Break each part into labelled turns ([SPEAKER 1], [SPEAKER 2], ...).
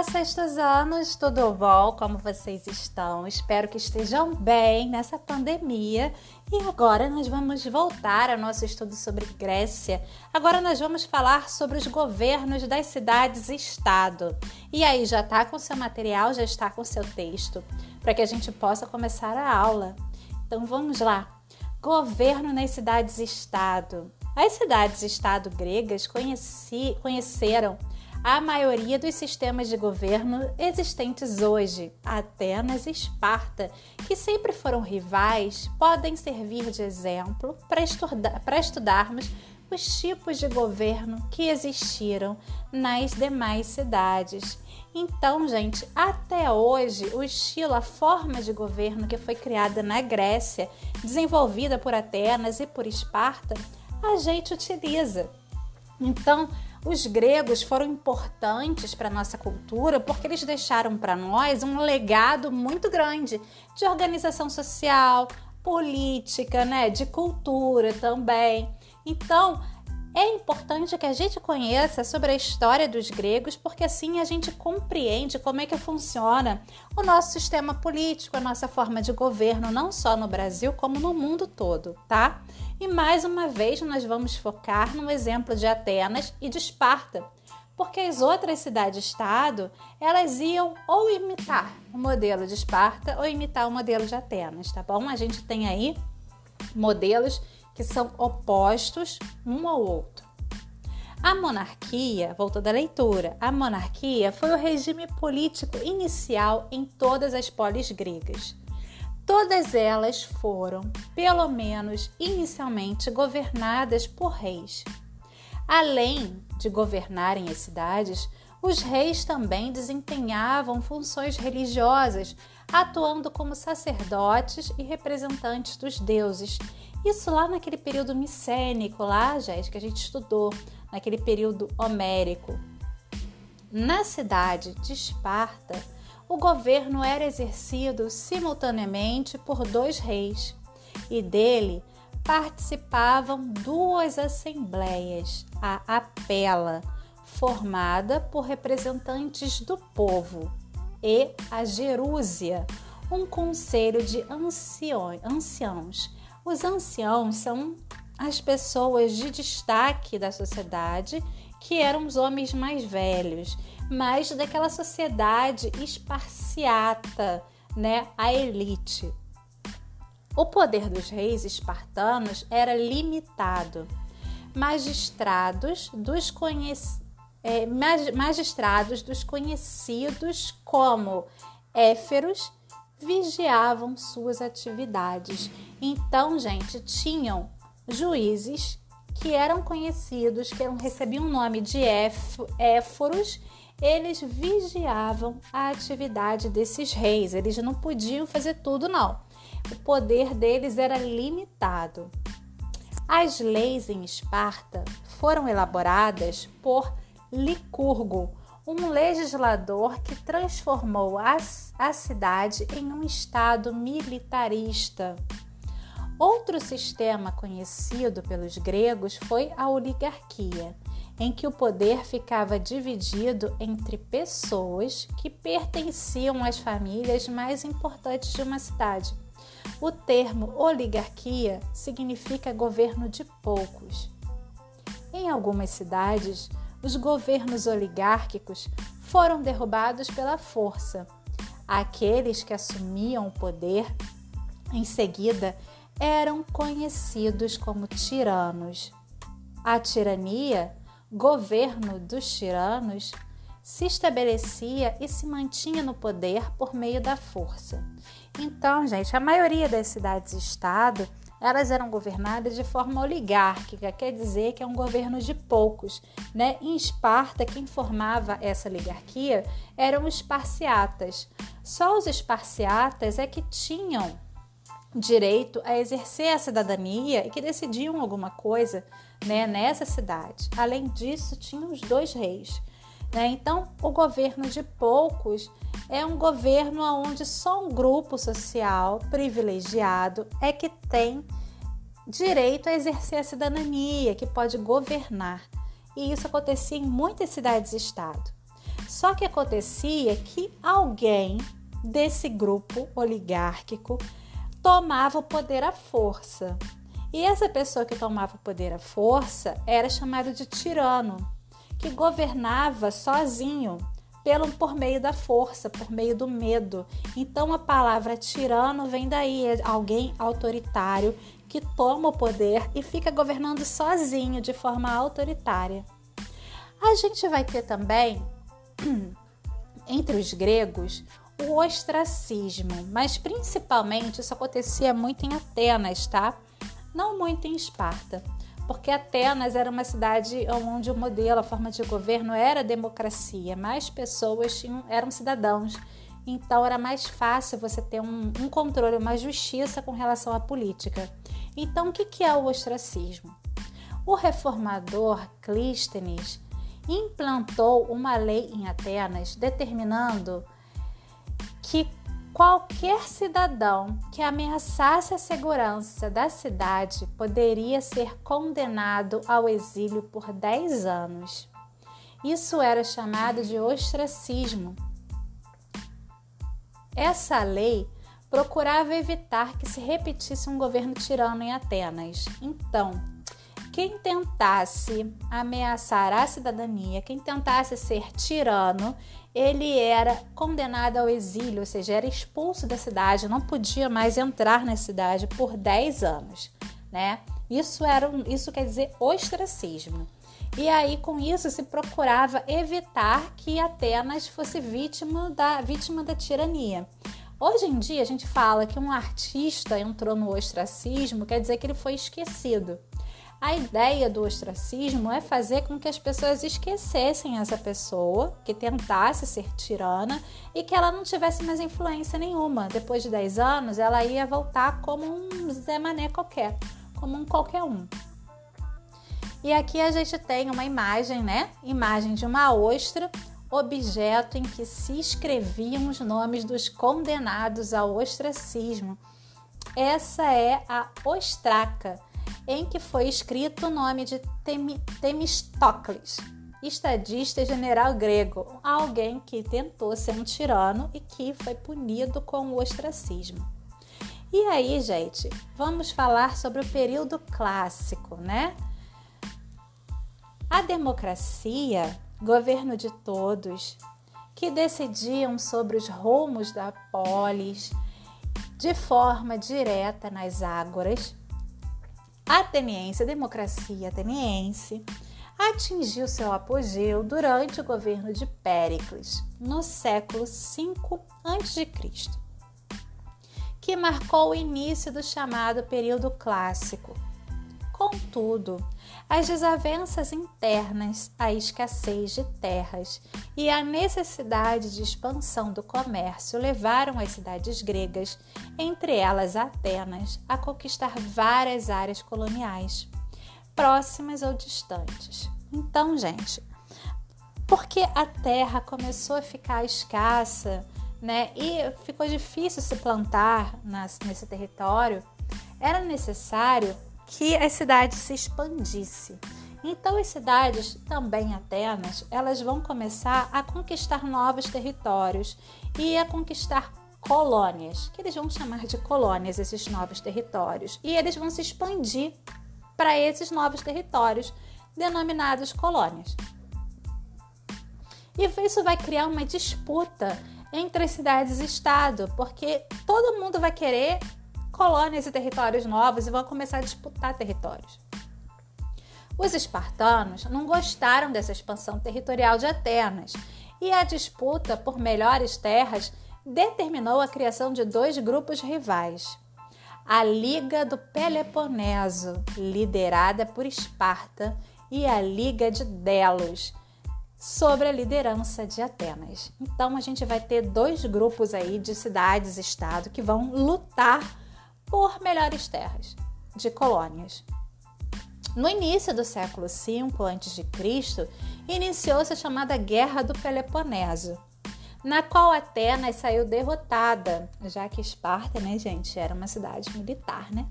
[SPEAKER 1] Olá, sextos anos, tudo bom? Como vocês estão? Espero que estejam bem nessa pandemia. E agora nós vamos voltar ao nosso estudo sobre Grécia. Agora nós vamos falar sobre os governos das cidades e aí, já está com seu material, já está com seu texto, para que a gente possa começar a aula. Então vamos lá. Governo nas cidades e estado. As cidades e estado gregas conheci, conheceram a maioria dos sistemas de governo existentes hoje, Atenas e Esparta, que sempre foram rivais, podem servir de exemplo para estudar, estudarmos os tipos de governo que existiram nas demais cidades. Então, gente, até hoje, o estilo, a forma de governo que foi criada na Grécia, desenvolvida por Atenas e por Esparta, a gente utiliza. Então, os gregos foram importantes para a nossa cultura porque eles deixaram para nós um legado muito grande de organização social, política, né, de cultura também. Então, é importante que a gente conheça sobre a história dos gregos, porque assim a gente compreende como é que funciona o nosso sistema político, a nossa forma de governo, não só no Brasil, como no mundo todo, tá? E mais uma vez nós vamos focar no exemplo de Atenas e de Esparta, porque as outras cidades-estado, elas iam ou imitar o modelo de Esparta ou imitar o modelo de Atenas, tá bom? A gente tem aí modelos que são opostos um ao outro. A monarquia, voltando à leitura, a monarquia foi o regime político inicial em todas as polis gregas. Todas elas foram, pelo menos inicialmente, governadas por reis. Além de governarem as cidades, os reis também desempenhavam funções religiosas, atuando como sacerdotes e representantes dos deuses isso lá naquele período micênico, lá, gente, que a gente estudou, naquele período homérico. Na cidade de Esparta, o governo era exercido simultaneamente por dois reis e dele participavam duas assembleias, a Apela, formada por representantes do povo, e a Jerúsia, um conselho de anciões os anciãos são as pessoas de destaque da sociedade que eram os homens mais velhos, mas daquela sociedade esparciata, né, a elite. O poder dos reis espartanos era limitado. Magistrados dos, é, magistrados dos conhecidos como éferos vigiavam suas atividades. Então, gente, tinham juízes que eram conhecidos, que recebiam o nome de éforos, eles vigiavam a atividade desses reis. Eles não podiam fazer tudo, não. O poder deles era limitado. As leis em Esparta foram elaboradas por Licurgo, um legislador que transformou a, a cidade em um estado militarista. Outro sistema conhecido pelos gregos foi a oligarquia, em que o poder ficava dividido entre pessoas que pertenciam às famílias mais importantes de uma cidade. O termo oligarquia significa governo de poucos. Em algumas cidades, os governos oligárquicos foram derrubados pela força. Aqueles que assumiam o poder, em seguida, eram conhecidos como tiranos. A tirania, governo dos tiranos, se estabelecia e se mantinha no poder por meio da força. Então, gente, a maioria das cidades-estado elas eram governadas de forma oligárquica, quer dizer que é um governo de poucos. Né? Em Esparta, quem formava essa oligarquia eram os esparciatas. Só os esparciatas é que tinham direito a exercer a cidadania e que decidiam alguma coisa né, nessa cidade. Além disso, tinham os dois reis. Né? Então, o governo de poucos é um governo onde só um grupo social privilegiado é que tem direito a exercer a cidadania, que pode governar. E isso acontecia em muitas cidades-estado. Só que acontecia que alguém desse grupo oligárquico tomava o poder à força. E essa pessoa que tomava o poder à força era chamado de tirano, que governava sozinho, pelo por meio da força, por meio do medo. Então a palavra tirano vem daí, é alguém autoritário que toma o poder e fica governando sozinho de forma autoritária. A gente vai ter também entre os gregos o ostracismo, mas principalmente isso acontecia muito em Atenas, tá? Não muito em Esparta, porque Atenas era uma cidade onde o modelo, a forma de governo era democracia, mais pessoas tinham, eram cidadãos, então era mais fácil você ter um, um controle, uma justiça com relação à política. Então, o que, que é o ostracismo? O reformador Clístenes implantou uma lei em Atenas determinando que qualquer cidadão que ameaçasse a segurança da cidade poderia ser condenado ao exílio por 10 anos. Isso era chamado de ostracismo. Essa lei procurava evitar que se repetisse um governo tirano em Atenas. Então, quem tentasse ameaçar a cidadania, quem tentasse ser tirano, ele era condenado ao exílio, ou seja, era expulso da cidade, não podia mais entrar na cidade por 10 anos, né? Isso era isso quer dizer ostracismo. E aí com isso se procurava evitar que Atenas fosse vítima da vítima da tirania. Hoje em dia a gente fala que um artista entrou no ostracismo, quer dizer que ele foi esquecido. A ideia do ostracismo é fazer com que as pessoas esquecessem essa pessoa, que tentasse ser tirana e que ela não tivesse mais influência nenhuma. Depois de 10 anos, ela ia voltar como um Zé Mané qualquer, como um qualquer um. E aqui a gente tem uma imagem, né? Imagem de uma ostra, objeto em que se escreviam os nomes dos condenados ao ostracismo. Essa é a ostraca em que foi escrito o nome de Temistocles, estadista general grego, alguém que tentou ser um tirano e que foi punido com o ostracismo. E aí, gente, vamos falar sobre o período clássico, né? A democracia, governo de todos, que decidiam sobre os rumos da polis de forma direta nas ágoras, ateniense, a democracia ateniense, atingiu seu apogeu durante o governo de Péricles, no século V a.C., que marcou o início do chamado período clássico. Contudo, as desavenças internas, a escassez de terras e a necessidade de expansão do comércio levaram as cidades gregas, entre elas Atenas, a conquistar várias áreas coloniais, próximas ou distantes. Então, gente, porque a terra começou a ficar escassa, né, e ficou difícil se plantar nesse território, era necessário que as cidades se expandisse. Então as cidades, também Atenas, elas vão começar a conquistar novos territórios e a conquistar colônias, que eles vão chamar de colônias esses novos territórios, e eles vão se expandir para esses novos territórios denominados colônias. E isso vai criar uma disputa entre as cidades e estado, porque todo mundo vai querer colônias e territórios novos e vão começar a disputar territórios. Os espartanos não gostaram dessa expansão territorial de Atenas e a disputa por melhores terras determinou a criação de dois grupos rivais. A Liga do Peloponeso, liderada por Esparta, e a Liga de Delos, sobre a liderança de Atenas. Então a gente vai ter dois grupos aí de cidades-estado que vão lutar por melhores terras de colônias. No início do século V a.C., iniciou-se a chamada Guerra do Peloponeso, na qual Atenas saiu derrotada, já que Esparta, né, gente, era uma cidade militar, né?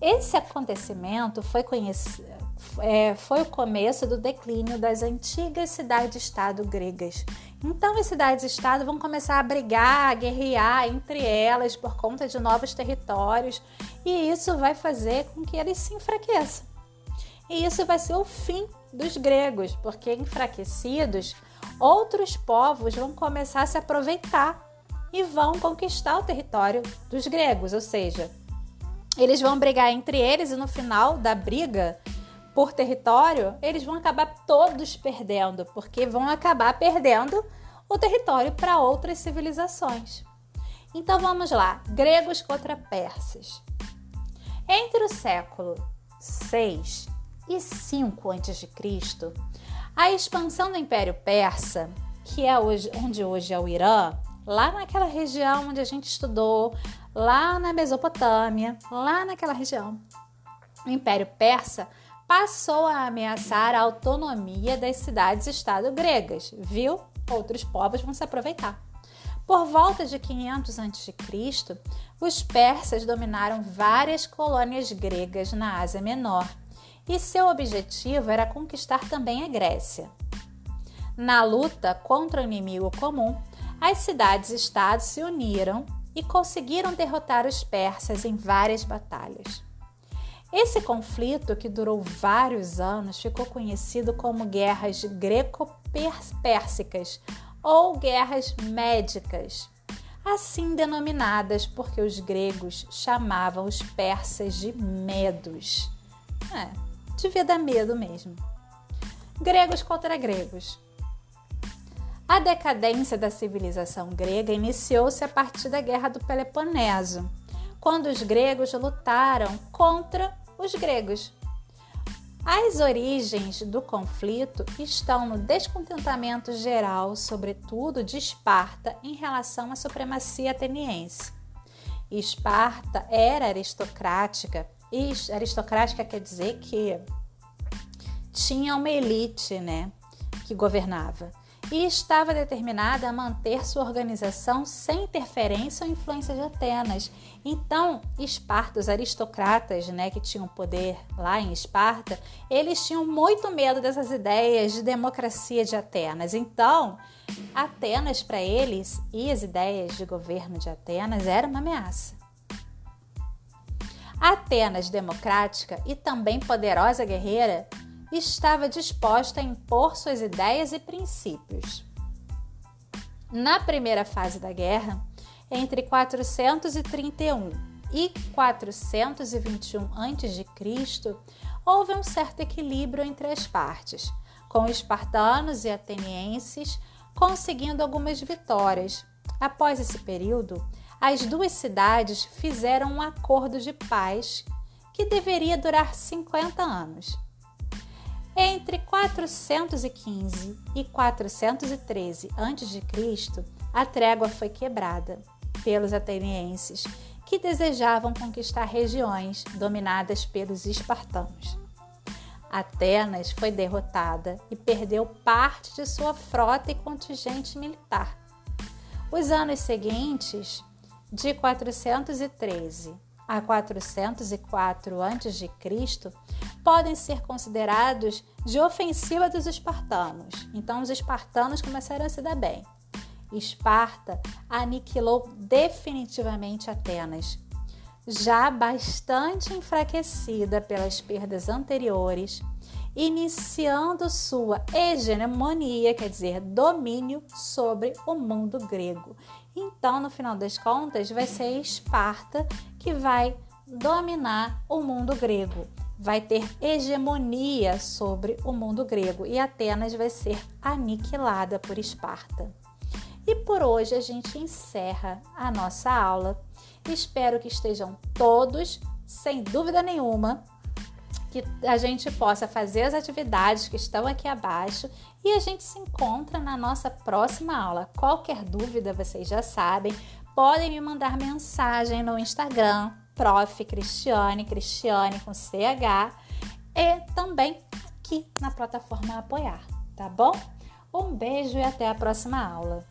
[SPEAKER 1] Esse acontecimento foi é, foi o começo do declínio das antigas cidades-estado gregas. Então, as cidades-estado vão começar a brigar, a guerrear entre elas por conta de novos territórios, e isso vai fazer com que eles se enfraqueçam. E isso vai ser o fim dos gregos, porque enfraquecidos, outros povos vão começar a se aproveitar e vão conquistar o território dos gregos, ou seja, eles vão brigar entre eles e no final da briga por território, eles vão acabar todos perdendo, porque vão acabar perdendo o território para outras civilizações. Então vamos lá, gregos contra persas. Entre o século 6 e 5 a.C., a expansão do Império Persa, que é hoje, onde hoje é o Irã, lá naquela região onde a gente estudou, lá na Mesopotâmia, lá naquela região, o Império Persa passou a ameaçar a autonomia das cidades-estado gregas, viu? Outros povos vão se aproveitar. Por volta de 500 a.C., os persas dominaram várias colônias gregas na Ásia Menor e seu objetivo era conquistar também a Grécia. Na luta contra o inimigo comum, as cidades-estados se uniram e conseguiram derrotar os persas em várias batalhas. Esse conflito, que durou vários anos, ficou conhecido como guerras greco-pérsicas ou guerras médicas, assim denominadas porque os gregos chamavam os persas de medos. É, devia dar medo mesmo. Gregos contra gregos. A decadência da civilização grega iniciou-se a partir da Guerra do Peloponeso, quando os gregos lutaram contra os gregos. As origens do conflito estão no descontentamento geral, sobretudo de Esparta, em relação à supremacia ateniense. Esparta era aristocrática, e aristocrática quer dizer que tinha uma elite, né, que governava e estava determinada a manter sua organização sem interferência ou influência de Atenas. Então, Esparta, os aristocratas né, que tinham poder lá em Esparta, eles tinham muito medo dessas ideias de democracia de Atenas. Então, Atenas para eles e as ideias de governo de Atenas era uma ameaça. Atenas democrática e também poderosa guerreira estava disposta a impor suas ideias e princípios. Na primeira fase da guerra, entre 431 e 421 a.C., houve um certo equilíbrio entre as partes, com espartanos e atenienses conseguindo algumas vitórias. Após esse período, as duas cidades fizeram um acordo de paz que deveria durar 50 anos. Entre 415 e 413 a.C., a trégua foi quebrada pelos atenienses, que desejavam conquistar regiões dominadas pelos espartanos. Atenas foi derrotada e perdeu parte de sua frota e contingente militar. Os anos seguintes, de 413 a 404 a.C., podem ser considerados de ofensiva dos espartanos. Então, os espartanos começaram a se dar bem. Esparta aniquilou definitivamente Atenas, já bastante enfraquecida pelas perdas anteriores, iniciando sua hegemonia, quer dizer, domínio sobre o mundo grego. Então, no final das contas, vai ser Esparta que vai dominar o mundo grego vai ter hegemonia sobre o mundo grego e Atenas vai ser aniquilada por Esparta. E por hoje a gente encerra a nossa aula. Espero que estejam todos, sem dúvida nenhuma, que a gente possa fazer as atividades que estão aqui abaixo e a gente se encontra na nossa próxima aula. Qualquer dúvida, vocês já sabem, podem me mandar mensagem no Instagram, Prof. Cristiane, Cristiane com CH, e também aqui na plataforma Apoiar, tá bom? Um beijo e até a próxima aula.